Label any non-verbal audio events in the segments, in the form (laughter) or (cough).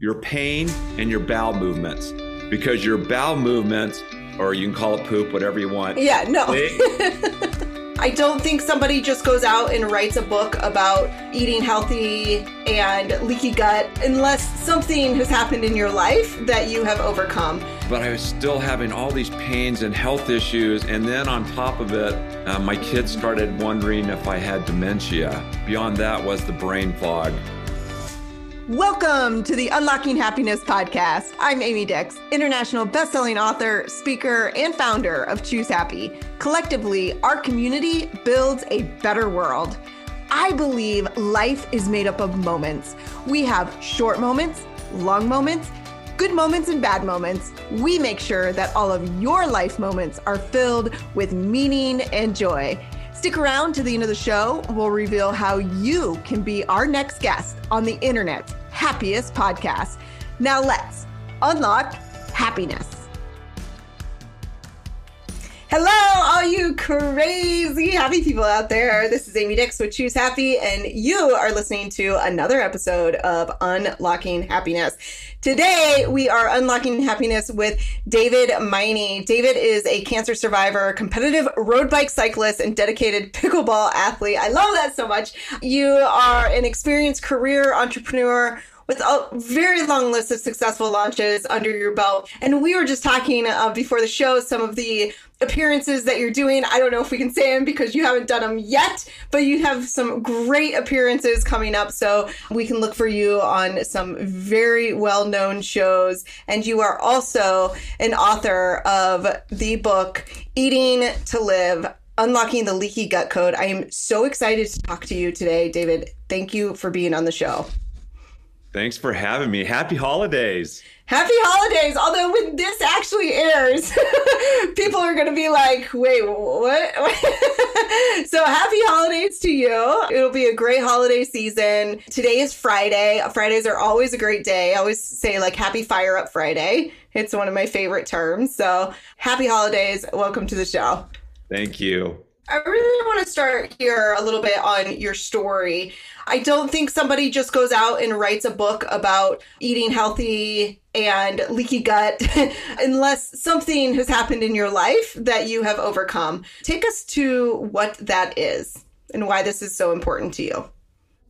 your pain and your bowel movements because your bowel movements, or you can call it poop, whatever you want. Yeah, no. (laughs) I don't think somebody just goes out and writes a book about eating healthy and leaky gut unless something has happened in your life that you have overcome. but I was still having all these pains and health issues. And then on top of it, uh, my kids started wondering if I had dementia. Beyond that was the brain fog. Welcome to the Unlocking Happiness podcast. I'm Amy Dix, international best-selling author, speaker, and founder of Choose Happy. Collectively, our community builds a better world. I believe life is made up of moments. We have short moments, long moments, good moments, and bad moments. We make sure that all of your life moments are filled with meaning and joy. Stick around to the end of the show. We'll reveal how you can be our next guest on the internet's happiest podcast. Now let's unlock happiness. Hello, all you crazy happy people out there. This is Amy Dix with Choose Happy, and you are listening to another episode of Unlocking Happiness. Today, we are unlocking happiness with David Meine. David is a cancer survivor, competitive road bike cyclist, and dedicated pickleball athlete. I love that so much. You are an experienced career entrepreneur with a very long list of successful launches under your belt. And we were just talking uh, before the show some of the appearances that you're doing. I don't know if we can say them because you haven't done them yet, but you have some great appearances coming up. So we can look for you on some very well known shows. And you are also an author of the book Eating to Live. Unlocking the leaky gut code. I am so excited to talk to you today, David. Thank you for being on the show. Thanks for having me. Happy holidays. Happy holidays. Although when this actually airs, (laughs) people are going to be like, wait, what? (laughs) so happy holidays to you. It'll be a great holiday season. Today is Friday. Fridays are always a great day. I always say like happy fire up Friday. It's one of my favorite terms. So happy holidays. Welcome to the show. Thank you. I really want to start here a little bit on your story. I don't think somebody just goes out and writes a book about eating healthy and leaky gut (laughs) unless something has happened in your life that you have overcome. Take us to what that is and why this is so important to you.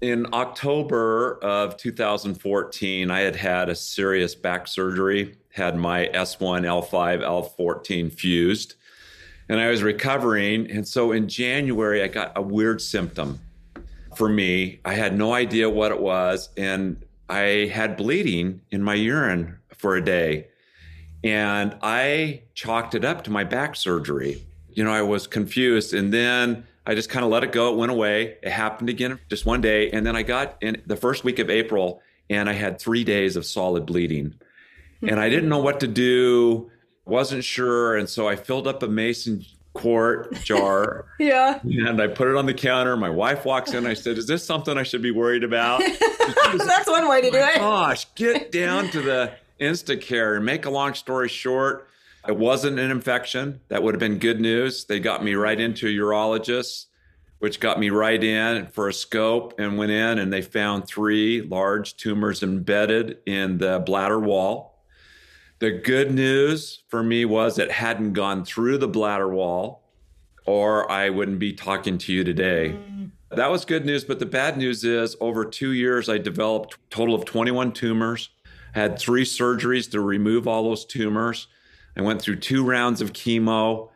In October of 2014, I had had a serious back surgery, had my S1, L5, L14 fused, and I was recovering. And so in January, I got a weird symptom for me. I had no idea what it was, and I had bleeding in my urine for a day. And I chalked it up to my back surgery. You know, I was confused. And then I just kind of let it go. It went away. It happened again just one day. And then I got in the first week of April and I had three days of solid bleeding. And I didn't know what to do, wasn't sure. And so I filled up a mason quart jar (laughs) Yeah. and I put it on the counter. My wife walks in. I said, Is this something I should be worried about? (laughs) That's one way to do oh it. Gosh, get down to the Instacare and make a long story short. It wasn't an infection. That would have been good news. They got me right into a urologist, which got me right in for a scope and went in and they found three large tumors embedded in the bladder wall. The good news for me was it hadn't gone through the bladder wall, or I wouldn't be talking to you today. That was good news, but the bad news is over two years, I developed a total of 21 tumors, had three surgeries to remove all those tumors. I went through two rounds of chemo,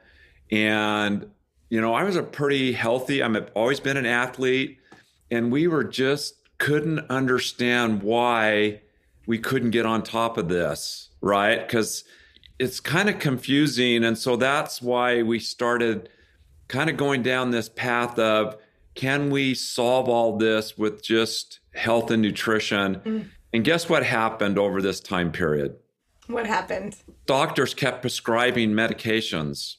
and you know, I was a pretty healthy. I'm always been an athlete, and we were just couldn't understand why we couldn't get on top of this, right? Because it's kind of confusing, and so that's why we started kind of going down this path of can we solve all this with just health and nutrition? Mm. And guess what happened over this time period? What happened? Doctors kept prescribing medications.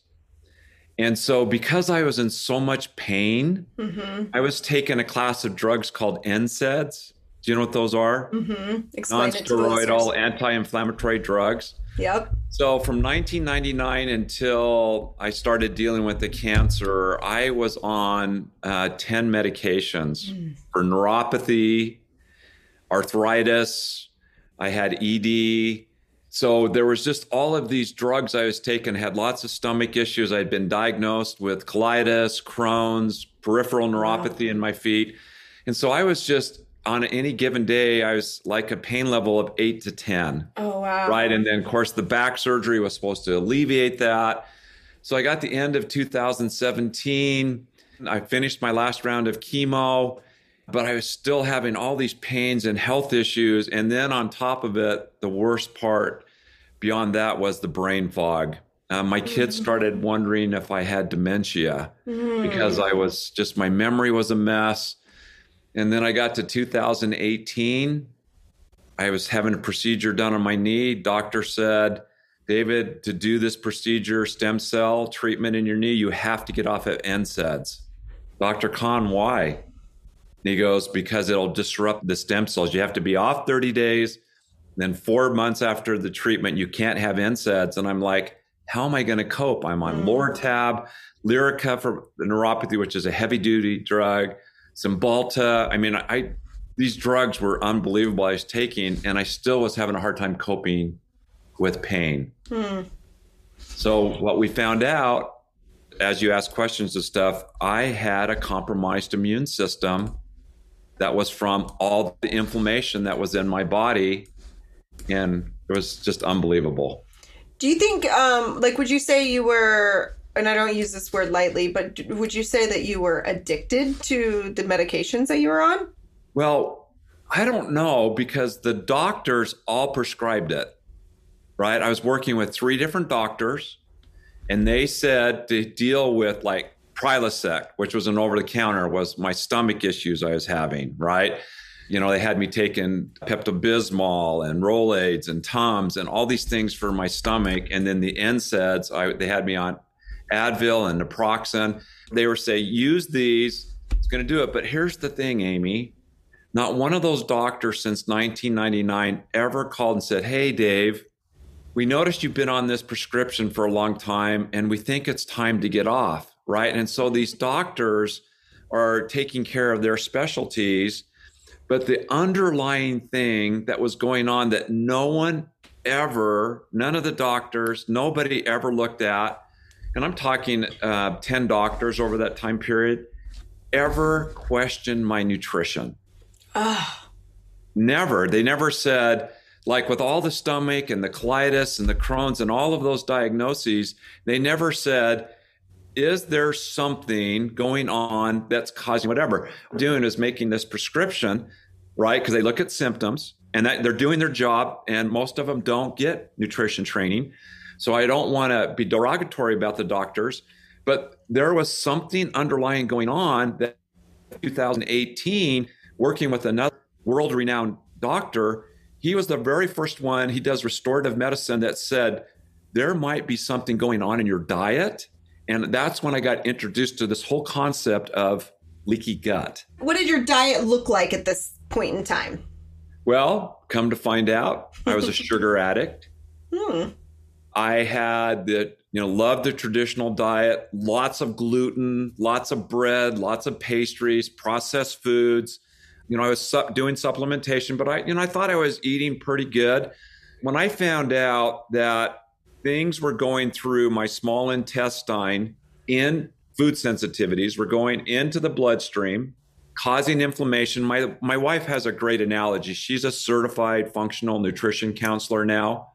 And so, because I was in so much pain, Mm-hmm. I was taking a class of drugs called NSAIDs. Do you know what those are? Mm-hmm. Explain Non it to the listeners. steroidal anti inflammatory drugs. Yep. So from 1999 until I started dealing with the cancer, I was on uh, 10 medications Mm. for neuropathy, arthritis, I had ED. So there was just all of these drugs I was taking, had lots of stomach issues. I'd been diagnosed with colitis, Crohn's, peripheral neuropathy wow. in my feet. And so I was just on any given day, I was like a pain level of eight to 10. Oh, wow. Right. And then, of course, the back surgery was supposed to alleviate that. So I got the end of 2017. I finished my last round of chemo, but I was still having all these pains and health issues. And then on top of it, the worst part beyond that was the brain fog. Uh, my kids mm-hmm. started wondering if I had dementia mm. because I was just, my memory was a mess. And then I got to 2018. I was having a procedure done on my knee. Doctor said, David, to do this procedure, stem cell treatment in your knee, you have to get off of NSAIDs. Dr. Khan, why? And he goes, because it'll disrupt the stem cells. You have to be off 30 days. Then four months after the treatment, you can't have NSAIDs. And I'm like, how am I going to cope? I'm on mm. Lortab, Lyrica for neuropathy, which is a heavy duty drug. Cymbalta. I mean, I these drugs were unbelievable. I was taking, and I still was having a hard time coping with pain. Hmm. So what we found out, as you ask questions and stuff, I had a compromised immune system that was from all the inflammation that was in my body, and it was just unbelievable. Do you think, um, like, would you say you were and I don't use this word lightly, but would you say that you were addicted to the medications that you were on? Well, I don't know because the doctors all prescribed it, right? I was working with three different doctors, and they said to deal with like Prilosec, which was an over the counter, was my stomach issues I was having, right? You know, they had me taking Pepto Bismol and Rolaids and Tums and all these things for my stomach. And then the NSAIDs, I, they had me on Advil and naproxen. They were saying, use these, it's going to do it. But here's the thing, Amy. Not one of those doctors since 1999 ever called and said, Hey, Dave, we noticed you've been on this prescription for a long time and we think it's time to get off. Right. And so these doctors are taking care of their specialties. But the underlying thing that was going on that no one ever, none of the doctors, nobody ever looked at and I'm talking uh, 10 doctors over that time period, ever questioned my nutrition. Ah. Never. They never said, like with all the stomach and the colitis and the Crohn's and all of those diagnoses, they never said, is there something going on that's causing whatever? Doing is making this prescription, right? Because they look at symptoms and that they're doing their job, and most of them don't get nutrition training. So I don't want to be derogatory about the doctors, but there was something underlying going on that 2018, working with another world renowned doctor, he was the very first one, he does restorative medicine that said, there might be something going on in your diet. And that's when I got introduced to this whole concept of leaky gut. What did your diet look like at this point in time? Well, come to find out, I was a sugar (laughs) addict. Hmm. I had the, you know, loved the traditional diet, lots of gluten, lots of bread, lots of pastries, processed foods. You know, I was su- doing supplementation, but I, you know, I thought I was eating pretty good. When I found out that things were going through my small intestine in food sensitivities, were going into the bloodstream, causing inflammation. My my wife has a great analogy. She's a certified functional nutrition counselor now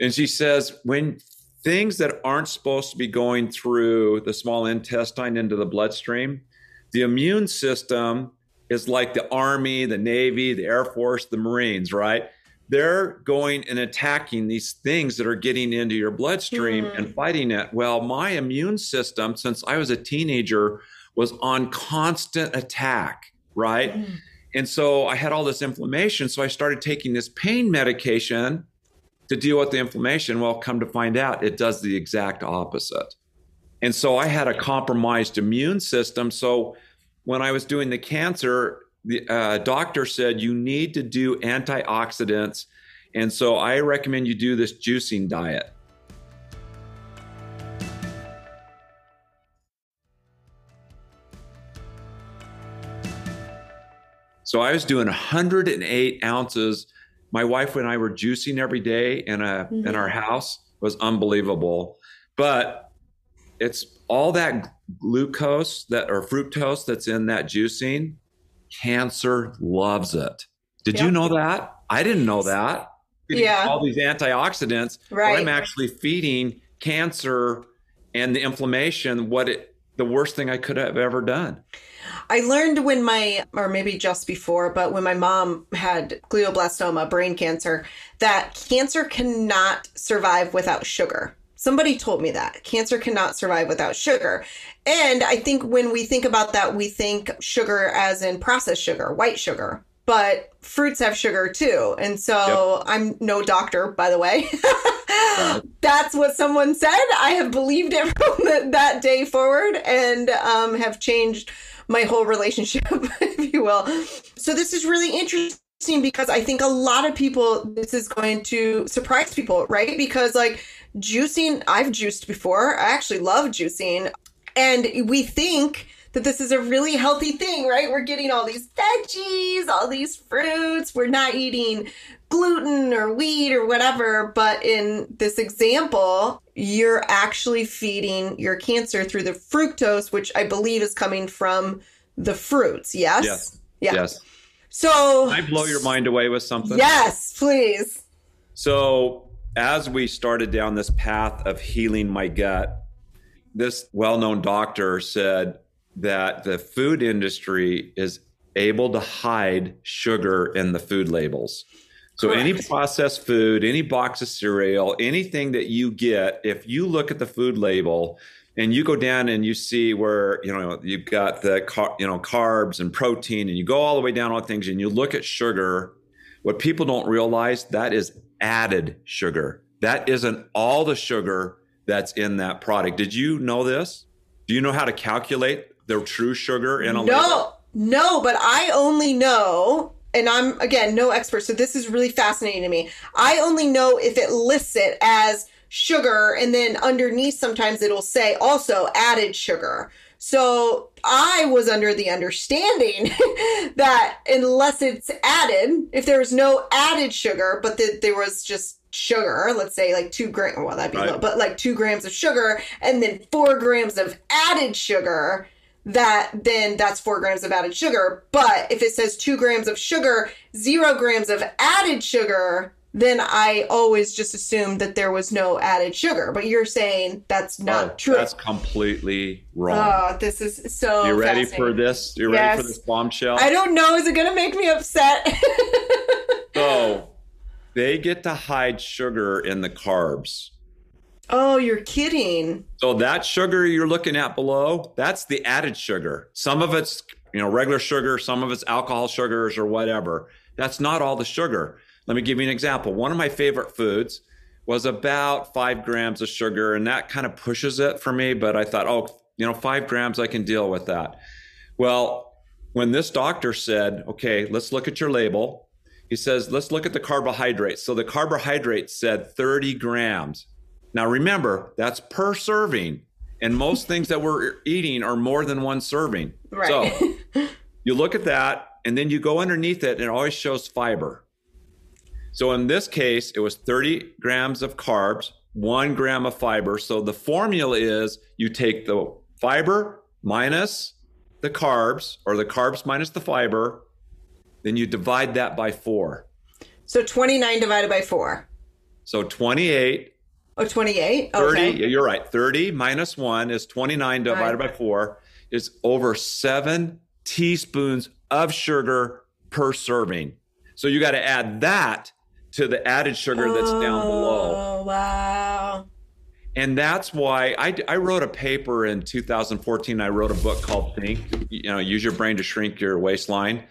and she says, when things that aren't supposed to be going through the small intestine into the bloodstream, the immune system is like the Army, the Navy, the Air Force, the Marines, right? They're going and attacking these things that are getting into your bloodstream mm. and fighting it. Well, my immune system, since I was a teenager, was on constant attack, right? Mm. And so I had all this inflammation. So I started taking this pain medication to deal with the inflammation. Well, come to find out, it does the exact opposite. And so I had a compromised immune system. So when I was doing the cancer, the uh, doctor said you need to do antioxidants. And so I recommend you do this juicing diet. So I was doing 108 ounces my wife and I were juicing every day in a mm-hmm. in our house it was unbelievable. But it's all that glucose that or fructose that's in that juicing. Cancer loves it. Did yep. you know that? I didn't know that. Yeah. All these antioxidants. Right. I'm actually feeding cancer and the inflammation what it the worst thing I could have ever done. I learned when my, or maybe just before, but when my mom had glioblastoma, brain cancer, that cancer cannot survive without sugar. Somebody told me that cancer cannot survive without sugar. And I think when we think about that, we think sugar as in processed sugar, white sugar, but fruits have sugar too. And so yep. I'm no doctor, by the way. (laughs) That's what someone said. I have believed it (laughs) from that day forward and um, have changed my whole relationship, (laughs) if you will. So this is really interesting because I think a lot of people, this is going to surprise people, right? Because like juicing, I've juiced before. I actually love juicing. And we think that this is a really healthy thing, right? We're getting all these veggies, all these fruits. We're not eating gluten or wheat or whatever. But in this example, you're actually feeding your cancer through the fructose, which I believe is coming from the fruits. Yes? Yes. Yeah. Yes. So Can I blow your mind away with something? Yes, please. So as we started down this path of healing my gut, this well-known doctor said that the food industry is able to hide sugar in the food labels. So Correct. any processed food, any box of cereal, anything that you get, if you look at the food label and you go down and you see where you know you've got the car, you know carbs and protein, and you go all the way down on things, and you look at sugar, what people don't realize that is added sugar. That isn't all the sugar that's in that product. Did you know this? Do you know how to calculate the true sugar in a no, label? No, but I only know and I'm again no expert, so this is really fascinating to me. I only know if it lists it as sugar, and then underneath sometimes it'll say also added sugar. So I was under the understanding (laughs) that unless it's added, if there was no added sugar, but that there was just sugar, let's say like two grams, well, that'd be right. low, but like two grams of sugar and then four grams of added sugar, that then that's four grams of added sugar. But if it says two grams of sugar, zero grams of added sugar, then I always just assumed that there was no added sugar. But you're saying that's not oh, true. That's completely wrong. Oh, this is so. You ready for this? You yes. ready for this bombshell? I don't know. Is it going to make me upset? (laughs) so they get to hide sugar in the carbs. Oh, you're kidding. So that sugar you're looking at below, that's the added sugar. Some of it's, you know, regular sugar, some of it's alcohol sugars or whatever. That's not all the sugar. Let me give you an example. One of my favorite foods was about five grams of sugar, and that kind of pushes it for me. But I thought, oh, you know, five grams, I can deal with that. Well, when this doctor said, okay, let's look at your label, he says, let's look at the carbohydrates. So the carbohydrates said 30 grams. Now, remember, that's per serving. And most things that we're eating are more than one serving. Right. So (laughs) you look at that, and then you go underneath it, and it always shows fiber. So in this case, it was 30 grams of carbs, one gram of fiber. So the formula is you take the fiber minus the carbs, or the carbs minus the fiber, then you divide that by four. So 29 divided by four. So 28 Oh, 28? 30, okay. you're right. 30 minus 1 is 29 divided right. by 4 is over 7 teaspoons of sugar per serving. So you got to add that to the added sugar that's oh, down below. Oh, wow. And that's why I, I wrote a paper in 2014. I wrote a book called Think, you know, use your brain to shrink your waistline.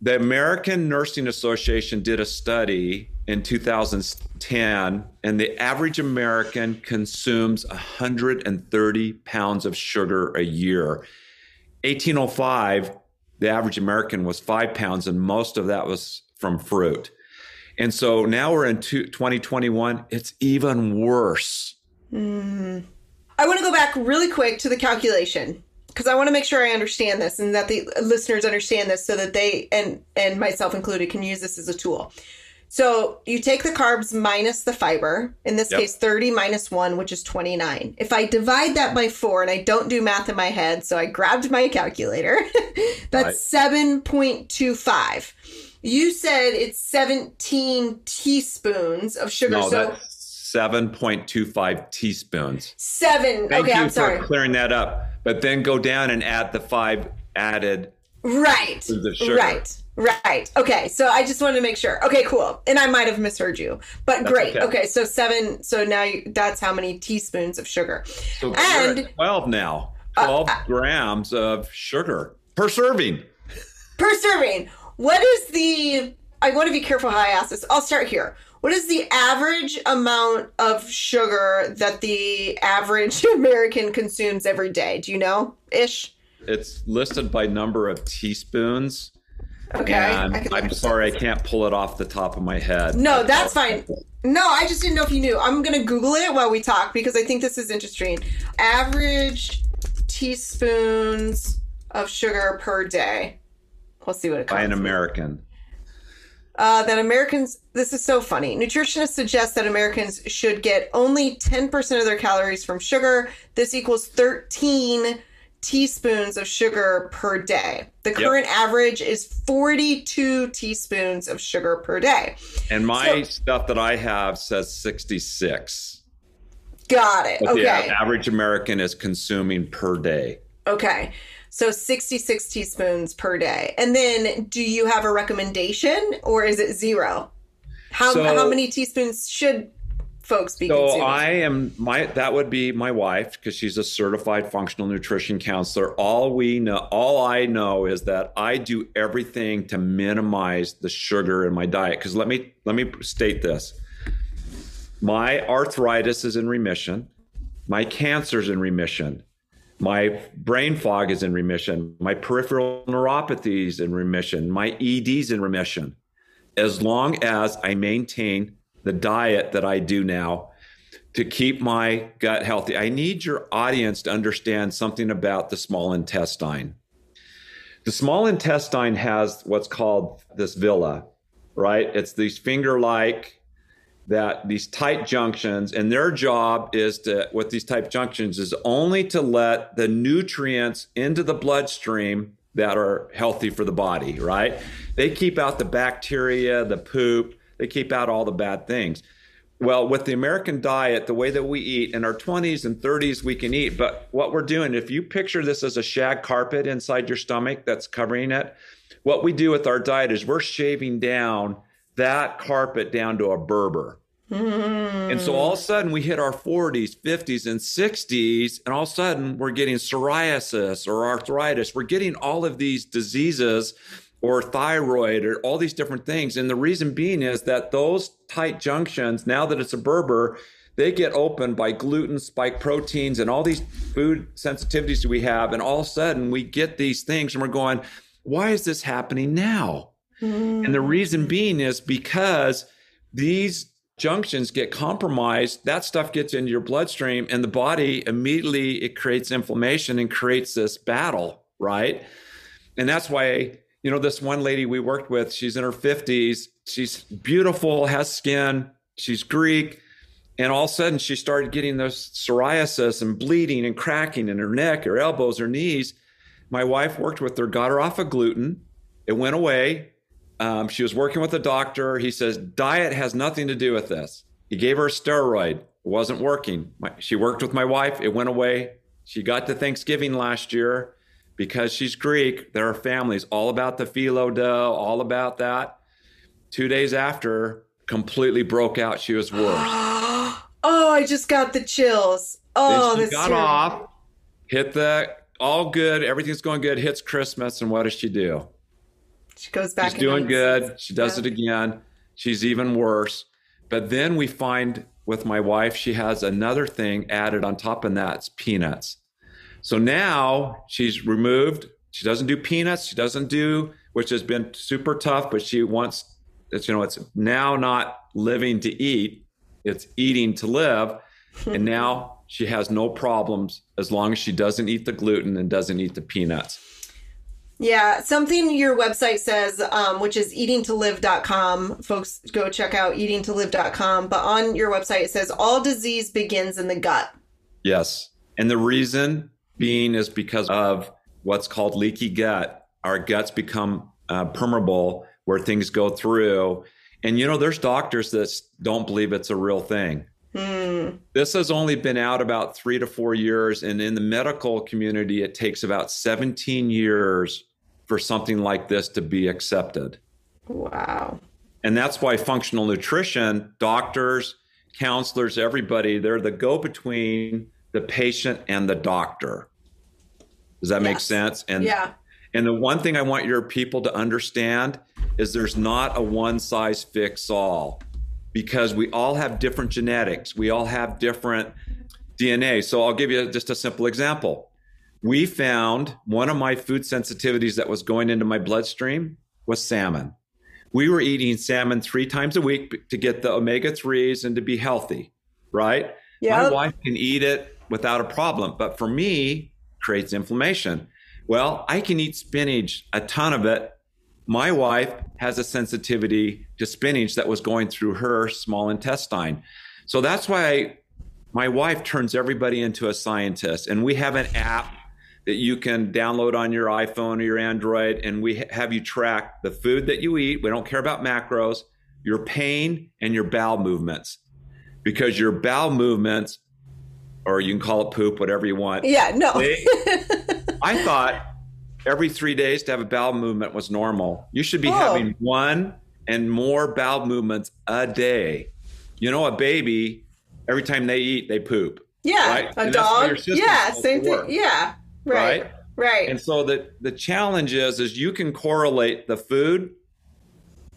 The American Nursing Association did a study in 2010, and the average American consumes 130 pounds of sugar a year. 1805, the average American was five pounds, and most of that was from fruit. And so now we're in 2021, it's even worse. Mm. I want to go back really quick to the calculation because I want to make sure I understand this and that the listeners understand this so that they and and myself included can use this as a tool. So you take the carbs minus the fiber, in this Yep. case 30 minus 1, which is 29. If I divide that by 4, and I don't do math in my head, so I grabbed my calculator, (laughs) that's 7.25. You said it's 17 teaspoons of sugar. No, so that's 7.25 teaspoons. 7. Thank okay, you I'm sorry. for clearing that up. But then go down and add the five added. Right. the sugar. Right. Right. Okay. So I just wanted to make sure. Okay, cool. And I might have misheard you, but That's great. okay. Okay. So seven. So now you, that's how many teaspoons of sugar. So And- we're at 12 now. Uh, 12 grams of sugar per serving. per serving. What is the? I want to be careful how I ask this. I'll start here. What is the average amount of sugar that the average (laughs) American consumes every day? Do you know, ish? It's listed by number of teaspoons. Okay. and I can I'm sorry. I can't pull it off the top of my head. No, that's fine. No, I just didn't know if you knew. I'm gonna Google it while we talk because I think this is interesting. Average teaspoons of sugar per day. Let's see what it comes. By an. American. Uh, that Americans. This is so funny. Nutritionists suggest that Americans should get only 10% of their calories from sugar. This equals 13 teaspoons of sugar per day. The current average is 42 teaspoons of sugar per day. And my So- stuff that I have says 66. Got it. But Okay. the average American is consuming per day. Okay. So 66 teaspoons per day. And then do you have a recommendation or is it zero? How, So- how many teaspoons should folks be So consuming? I am my that would be my wife because she's a certified functional nutrition counselor. All we know, all I know is that I do everything to minimize the sugar in my diet. Because let me let me state this: my arthritis is in remission, my cancer is in remission, my brain fog is in remission, my peripheral neuropathy is in remission, my ED is in remission, as long as I maintain the diet that I do now to keep my gut healthy. I need your audience to understand something about the small intestine. The small intestine has what's called this villi, right? It's these finger like that these tight junctions and their job is to with these tight junctions is only to let the nutrients into the bloodstream that are healthy for the body right? They keep out the bacteria the poop they keep out all the bad things. Well with the american diet the way that we eat in our 20s and 30s we can eat but what we're doing if you picture this as a shag carpet inside your stomach that's covering it what we do with our diet is we're shaving down that carpet down to a berber and so all of a hmm. sudden we hit our 40s, 50s, and 60s, and all of a sudden we're getting psoriasis or arthritis. We're getting all of these diseases or thyroid or all these different things. And the reason being is that those tight junctions, now that it's a Berber, they get opened by gluten, spike proteins, and all these food sensitivities we have. And all of a sudden we get these things and we're going, why is this happening now? And the mm. reason being is because these junctions get compromised, that stuff gets into your bloodstream, and the body immediately it creates inflammation and creates this battle, right? And that's why, you know, this one lady we worked with, she's in her 50s, she's beautiful, has skin, she's Greek. And all of a sudden, she started getting this psoriasis and bleeding and cracking in her neck, her elbows, her knees. My wife worked with her, got her off of gluten. It went away. Um, she was working with a doctor. He says, diet has nothing to do with this. He gave her a steroid. It wasn't working. My, she worked with my wife. It went away. She got to Thanksgiving last year because she's Greek. There are families all about the phyllo dough, all about that. Two days after, completely broke out. She was worse. (gasps) oh, I just got the chills. Oh, then she that's got terrible. off, hit the all good, everything's going good, hits Christmas, and what does she do? She goes back. She's doing good. She does Yeah. it again. She's even worse. But then we find with my wife, she has another thing added on top of that. It's peanuts. So now she's removed. She doesn't do peanuts. She doesn't do, which has been super tough, but she wants, it's, you know, it's now not living to eat, it's eating to live. (laughs) and now she has no problems as long as she doesn't eat the gluten and doesn't eat the peanuts. Yeah, something your website says, um, which is eatingtolive.com. Folks, go check out eatingtolive.com. But on your website, it says all disease begins in the gut. Yes. And the reason being is because of what's called leaky gut. Our guts become uh, permeable where things go through. And, you know, there's doctors that don't believe it's a real thing. Hmm. This has only been out about three to four years. And in the medical community, it takes about 17 years for something like this to be accepted. Wow. And that's why functional nutrition, doctors, counselors, everybody, they're the go between the patient and the doctor. Does that make sense? And Yeah. and the one thing I want your people to understand is there's not a one size fits all because we all have different genetics. We all have different DNA. So I'll give you just a simple example. We found one of my food sensitivities that was going into my bloodstream was salmon. We were eating salmon three times a week to get the omega 3s and to be healthy, right? My wife can eat it without a problem, but for me, creates inflammation. Well, I can eat spinach, a ton of it. My wife has a sensitivity to spinach that was going through her small intestine. So that's why my wife turns everybody into a scientist. And we have an app that you can download on your iPhone or your Android, and we have you track the food that you eat. We don't care about macros, your pain, and your bowel movements. Because your bowel movements, or you can call it poop, whatever you want, Yeah, no. they- (laughs) I thought every three days to have a bowel movement was normal. You should be Oh. having one and more bowel movements a day. You know, a baby, every time they eat, they poop, yeah. Right? A And that's how your dog. Yeah, same thing. Yeah. Right. right? Right. And so the, the challenge is, is you can correlate the food,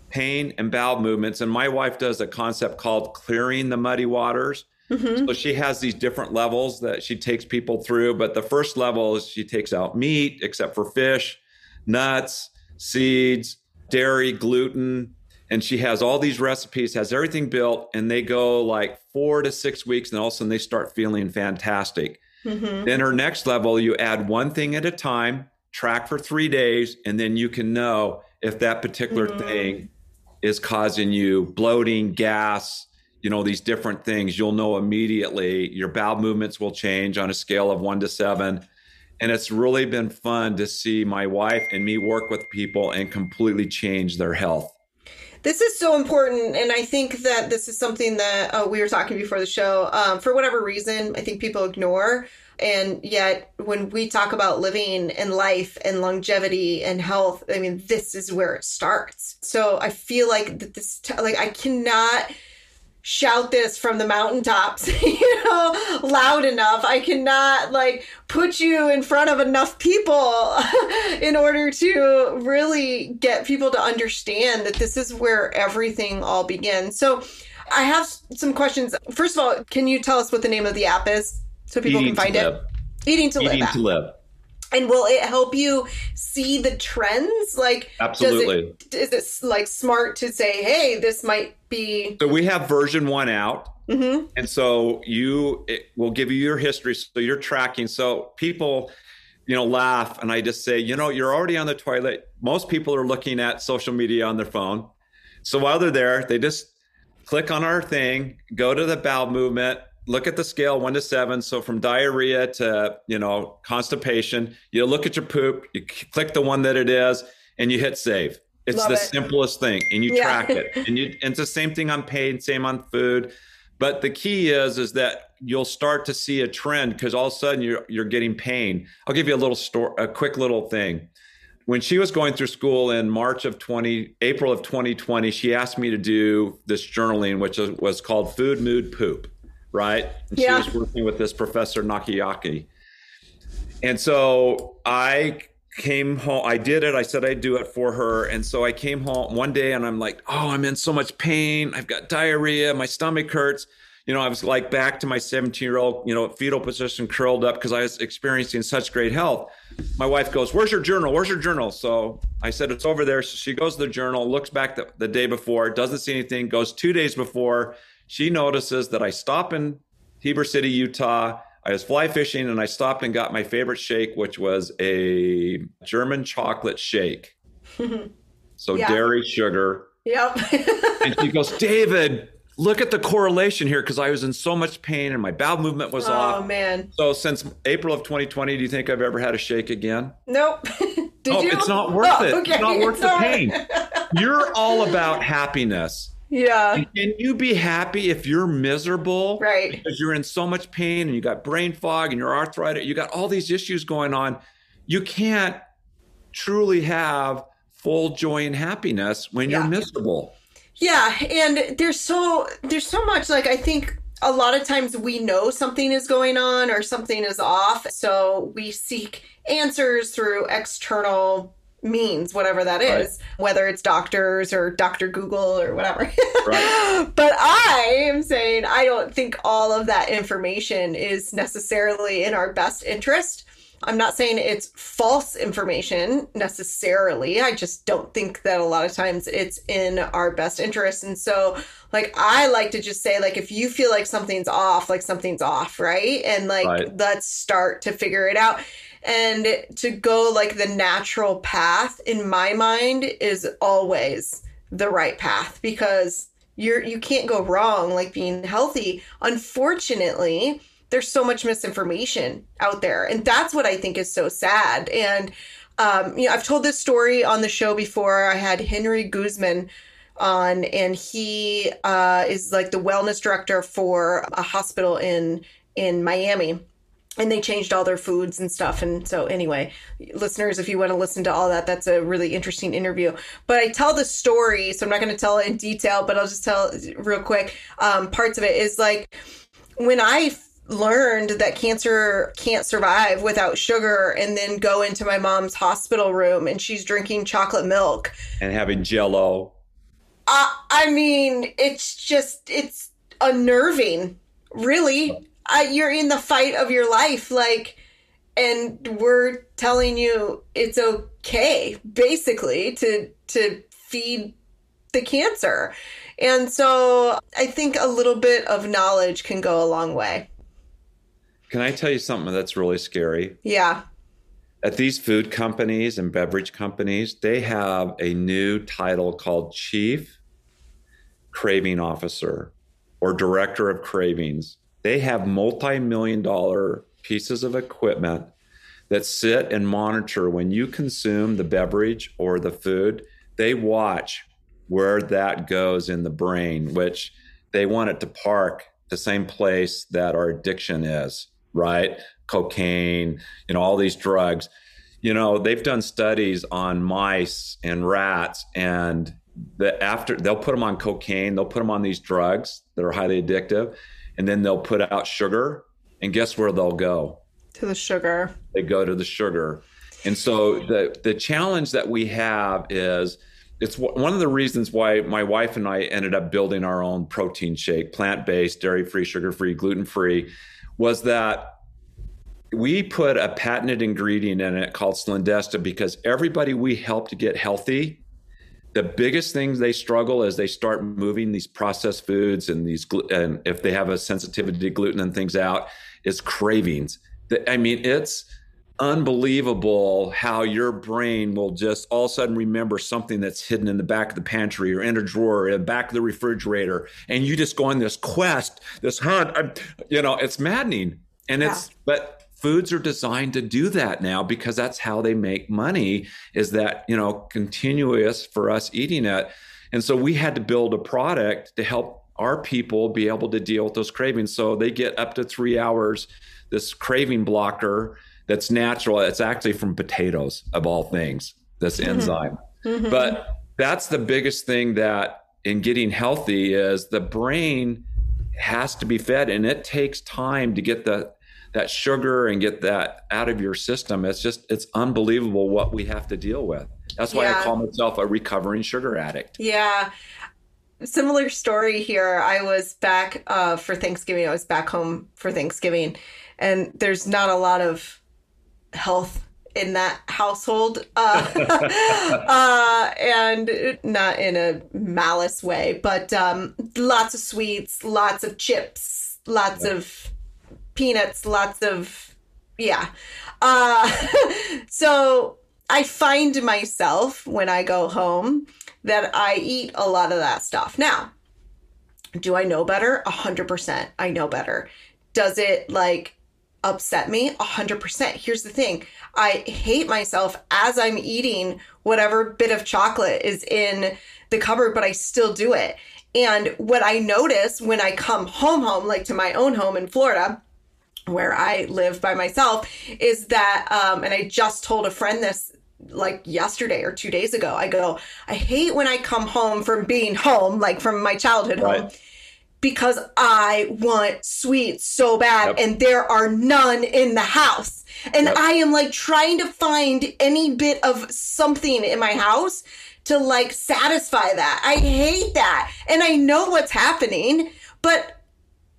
pain, and bowel movements. And my wife does a concept called clearing the muddy waters. Mhm. So she has these different levels that she takes people through. But the first level is she takes out meat, except for fish, nuts, seeds, dairy, gluten. And she has all these recipes, has everything built, and they go like four to six weeks, and all of a sudden they start feeling fantastic. Mhm. Then her next level, you add one thing at a time, track for three days, and then you can know if that particular Mhm. thing is causing you bloating, gas, you know, these different things. You'll know immediately. Your bowel movements will change on a scale of one to seven. And it's really been fun to see my wife and me work with people and completely change their health. This is so important, and I think that this is something that uh, we were talking before the show. Um, for whatever reason, I think people ignore, and yet when we talk about living and life and longevity and health, I mean, this is where it starts. So I feel like that this, like, I cannot shout this from the mountaintops, (laughs) you know, loud enough. I cannot like put you in front of enough people (laughs) in order to really get people to understand that this is where everything all begins. So I have some questions. First of all, can you tell us what the name of the app is so people Eating can find it? live. Eating to live. Eating to live. And will it help you see the trends? Like, Absolutely. It, is it like smart to say, hey, this might be. So we have version one out. Mhm. And so you it will give you your history. So you're tracking. So people, you know, laugh and I just say, you know, you're already on the toilet. Most people are looking at social media on their phone. So while they're there, they just click on our thing, go to the bowel movement, look at the scale one to seven. So from diarrhea to, you know, constipation, you look at your poop, you click the one that it is, and you hit save. It's Love the it. simplest thing. And you Yeah. track it. (laughs) And you and it's the same thing on pain, same on food. But the key is is that you'll start to see a trend because all of a sudden you're you're getting pain. I'll give you a little story, a quick little thing. When she was going through school in March of 20, April of 2020, she asked me to do this journaling, which was, was called Food, Mood, Poop, right? And Yeah. she was working with this professor Nakayaki. And so I came home. I did it. I said I'd do it for her. And so I came home one day and I'm like, oh, I'm in so much pain. I've got diarrhea. My stomach hurts. You know, I was like back to my 17 year old, you know, fetal position curled up because I was experiencing such great health. My wife goes, Where's your journal? Where's your journal? So I said, It's over there. So she goes to the journal, looks back the, the day before, doesn't see anything, goes two days before. She notices that I stop in Heber City, Utah. I was fly fishing and I stopped and got my favorite shake, which was a German chocolate shake. (laughs) so Yeah. dairy, sugar. Yep. (laughs) And she goes, David, look at the correlation here because I was in so much pain and my bowel movement was oh off. Oh man. So since April of 2020, do you think I've ever had a shake again? Nope. (laughs) Did oh, you? it's not worth Oh, it. okay. It's not worth It's the not- pain. You're all about happiness. Yeah. Can you be happy if you're miserable? Right. Because you're in so much pain and you got brain fog and you're arthritic, you got all these issues going on. You can't truly have full joy and happiness when Yeah. you're miserable. Yeah, and there's so there's so much like I think a lot of times we know something is going on or something is off, so we seek answers through external means, whatever that is, whether it's doctors or Dr. Google or whatever. (laughs) Right. but I am saying I don't think all of that information is necessarily in our best interest. I'm not saying it's false information necessarily. I just don't think that a lot of times it's in our best interest. And so, like, I like to just say, like, if you feel like something's off, like something's off, right? And like, Right. let's start to figure it out. And to go like the natural path in my mind is always the right path because you're you can't go wrong like being healthy. Unfortunately, there's so much misinformation out there and that's what i think is so sad and um, you know i've told this story on the show before i had henry guzman on and he uh, is like the wellness director for a hospital in in miami. And they changed all their foods and stuff. And so anyway listeners if you want to listen to all that that's a really interesting interview. But i tell the story so i'm not going to tell it in detail but i'll just tell real quick. Um, parts of it is like when I learned that cancer can't survive without sugar and then go into my mom's hospital room and she's drinking chocolate milk And having jello. Uh, i mean it's just it's unnerving really. I, you're in the fight of your life like and we're telling you it's okay basically to to feed the cancer. And so i think a little bit of knowledge can go a long way. Can I tell you something that's really scary? yeah. At these food companies and beverage companies, they have a new title called Chief Craving Officer or Director of Cravings. They have multi million dollar pieces of equipment that sit and monitor when you consume the beverage or the food. They watch where that goes in the brain, which they want it to park the same place that our addiction is, right? Cocaine, you know, all these drugs. You know, they've done studies on mice and rats, and the after they'll put them on cocaine, they'll put them on these drugs that are highly addictive, and then they'll put out sugar, and guess where they'll go? to the sugar they go to the sugar. And so the the challenge that we have is it's one of the reasons why my wife and I ended up building our own protein shake, plant-based, dairy-free, sugar-free, gluten-free was that we put a patented ingredient in it called Slendesta because everybody we helped to get healthy the biggest things they struggle as they start moving these processed foods and these and if they have a sensitivity to gluten and things out is cravings. I mean it's unbelievable how your brain will just all of a sudden remember something that's hidden in the back of the pantry or in a drawer or in the back of the refrigerator and you just go on this quest this hunt I'm- you know it's maddening. And it's but foods are designed to do that now because that's how they make money is that you know continuous for us eating it. And so we had to build a product to help our people be able to deal with those cravings. So they get up to three hours this craving blocker that's natural. It's actually from potatoes of all things this enzyme. Mhm. but that's the biggest thing that in getting healthy is the brain has to be fed and it takes time to get the that sugar and get that out of your system it's just it's unbelievable what we have to deal with that's why Yeah. i call myself a recovering sugar addict Yeah. Similar story here. I was back uh, for Thanksgiving. I was back home for Thanksgiving, and there's not a lot of health in that household, uh, (laughs) uh, and not in a malice way, but um, lots of sweets, lots of chips, lots of peanuts, lots of, yeah. Uh, (laughs) so I find myself when I go home that I eat a lot of that stuff. Now, do I know better? A hundred percent. I know better. Does it like upset me? A hundred percent. Here's the thing. I hate myself as I'm eating whatever bit of chocolate is in the cupboard, but I still do it. And what I notice when I come home, home, like to my own home in Florida, where I live by myself, is that, um, and I just told a friend this like yesterday or two days ago. I go, I hate when I come home from being home, like from my childhood home. Right because I want sweets so bad yep. and there are none in the house. And yep. I am like trying to find any bit of something in my house to like satisfy that. I hate that. And I know what's happening, but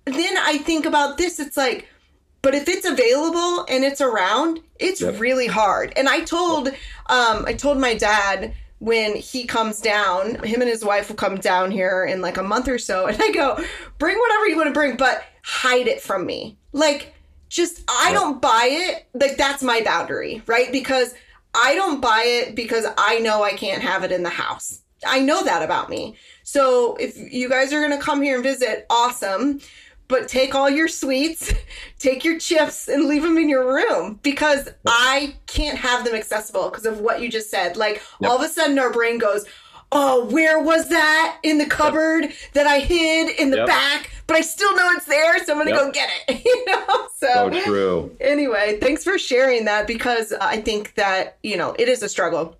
then I think about this it's like but if it's available and it's around, it's yep. really hard. And I told um I told my dad when he comes down, him and his wife will come down here in like a month or so. And I go, bring whatever you want to bring, but hide it from me. Like, just, I don't buy it. Like, that's my boundary, right? Because I don't buy it because I know I can't have it in the house. I know that about me. So if you guys are going to come here and visit, awesome but take all your sweets, (laughs) take your chips, and leave them in your room because yep. I can't have them accessible because of what you just said. Like yep. all of a sudden, our brain goes, Oh, where was that in the cupboard yep. that I hid in the back? But I still know it's there, so I'm gonna go get it. (laughs) you know, so, so true. Anyway, thanks for sharing that because I think that you know it is a struggle.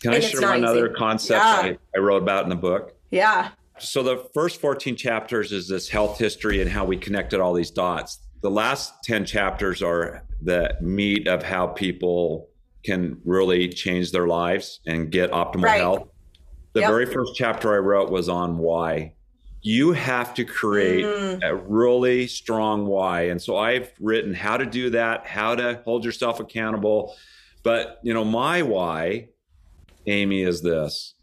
Can I share one other concept yeah. I, I wrote about in the book? Yeah. So the first 14 chapters is this health history and how we connected all these dots. The last 10 chapters are the meat of how people can really change their lives and get optimal right. health. The yep. very first chapter I wrote was on why. You have to create mm. a really strong why. And so I've written how to do that, how to hold yourself accountable. But, you know, my why, Amy, is this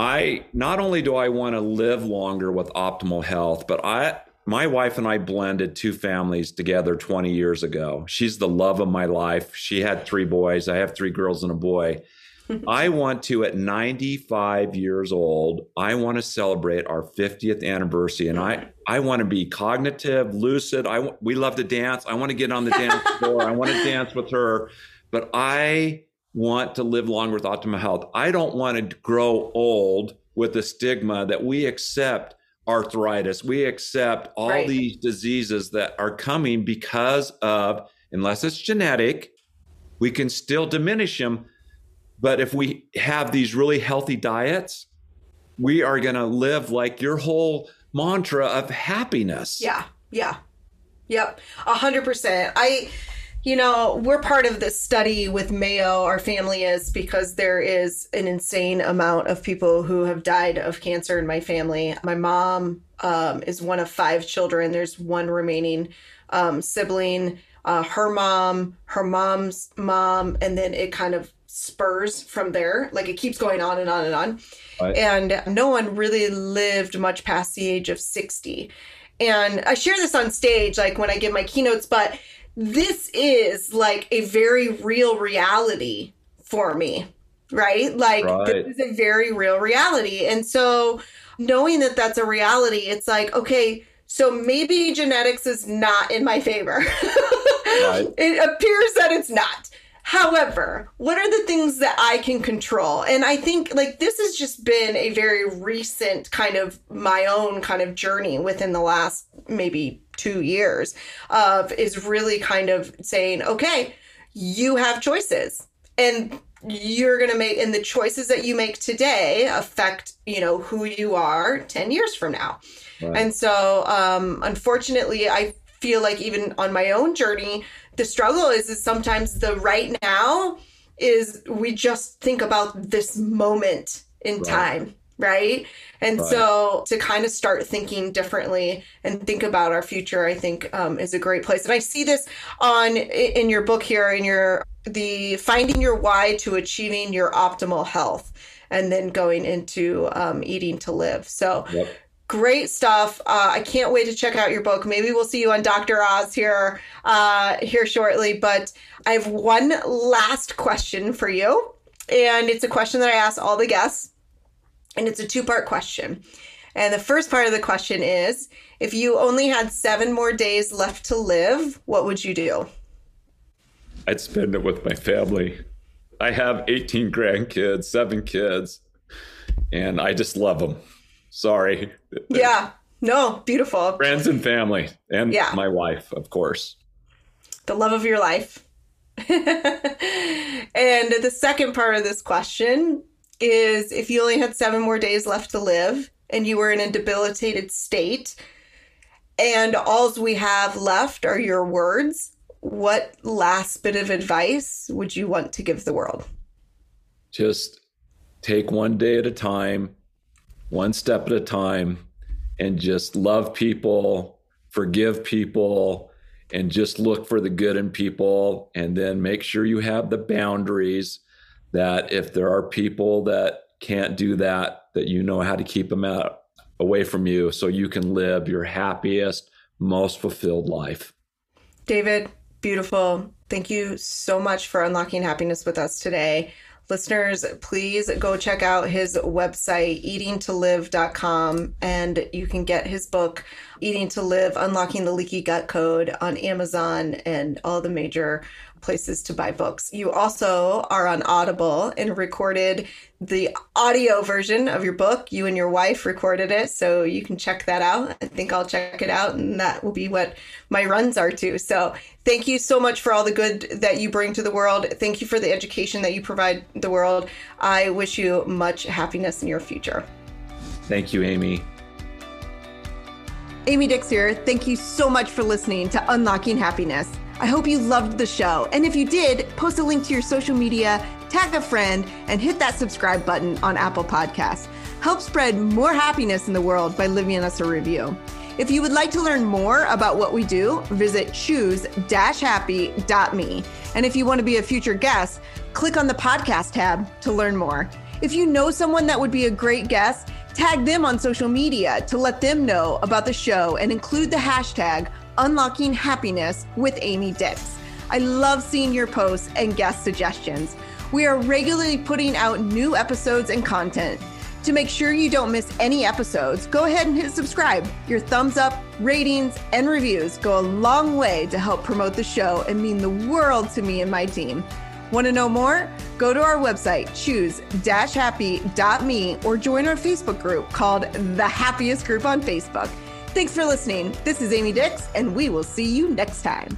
I not only do I want to live longer with optimal health, but I my wife and I blended two families together 20 years ago. She's the love of my life. She had three boys. I have three girls and a boy. (laughs) I want to, at 95 years old, I want to celebrate our 50th anniversary, and I I want to be cognitive, lucid. I we love to dance. I want to get on the dance floor. I want to dance with her, but I want to live longer with optimal health. I don't want to grow old with the stigma that we accept arthritis, we accept all right. these diseases that are coming because of, unless it's genetic, we can still diminish them. But if we have these really healthy diets, we are going to live like your whole mantra of happiness. Yeah. Yeah. Yep. A hundred percent. I, you know, we're part of this study with Mayo, our family is, because there is an insane amount of people who have died of cancer in my family. My mom um, is one of five children, there's one remaining um, sibling. Uh, her mom, her mom's mom, and then it kind of spurs from there. Like it keeps going on and on and on. Right. And no one really lived much past the age of 60. And I share this on stage, like when I give my keynotes, but this is like a very real reality for me, right? Like right. this is a very real reality. And so knowing that that's a reality, it's like, okay, so maybe genetics is not in my favor. right. (laughs) It appears that it's not. However, what are the things that I can control? And I think like this has just been a very recent kind of my own kind of journey within the last maybe two years of is really kind of saying, okay, you have choices. And you're going to make and the choices that you make today affect you know who you are 10 years from now right. and so um unfortunately i feel like even on my own journey the struggle is is sometimes the right now is we just think about this moment in right. time right and right. so to kind of start thinking differently and think about our future i think um, is a great place and i see this on in your book here in your the finding your why to achieving your optimal health and then going into um, eating to live so yep Great stuff. Uh, I can't wait to check out your book. Maybe we'll see you on Dr. Oz here uh, here shortly. But I have one last question for you, and it's a question that I ask all the guests, and it's a two part question. And the first part of the question is if you only had seven more days left to live, what would you do? I'd spend it with my family. I have 18 grandkids, seven kids, and I just love them. Sorry. Yeah. No, beautiful. Friends and family, and yeah. my wife, of course. The love of your life. (laughs) and the second part of this question is if you only had seven more days left to live and you were in a debilitated state, and alls we have left are your words, what last bit of advice would you want to give the world? Just take one day at a time, one step at a time, and just love people, forgive people, and just look for the good in people. And then make sure you have the boundaries that if there are people that can't do that, that you know how to keep them out away from you so you can live your happiest, most fulfilled life. David, beautiful. Thank you so much for unlocking happiness with us today. Listeners, please go check out his website, eatingtolive.com, and you can get his book, Eating to Live Unlocking the Leaky Gut Code, on Amazon and all the major places to buy books. You also are on Audible and recorded the audio version of your book. You and your wife recorded it, so you can check that out. I think I'll check it out, and that will be what my runs are too. So, thank you so much for all the good that you bring to the world. Thank you for the education that you provide the world. I wish you much happiness in your future. Thank you, Amy. Amy Dix here. Thank you so much for listening to Unlocking Happiness. I hope you loved the show. And if you did, post a link to your social media, tag a friend, and hit that subscribe button on Apple Podcasts. Help spread more happiness in the world by leaving us a review. If you would like to learn more about what we do, visit choose-happy.me. And if you want to be a future guest, click on the podcast tab to learn more. If you know someone that would be a great guest, tag them on social media to let them know about the show and include the hashtag Unlocking Happiness with Amy Dix. I love seeing your posts and guest suggestions. We are regularly putting out new episodes and content. To make sure you don't miss any episodes, go ahead and hit subscribe. Your thumbs up, ratings, and reviews go a long way to help promote the show and mean the world to me and my team. Want to know more? Go to our website, choose-happy.me, or join our Facebook group called The Happiest Group on Facebook. Thanks for listening. This is Amy Dix, and we will see you next time.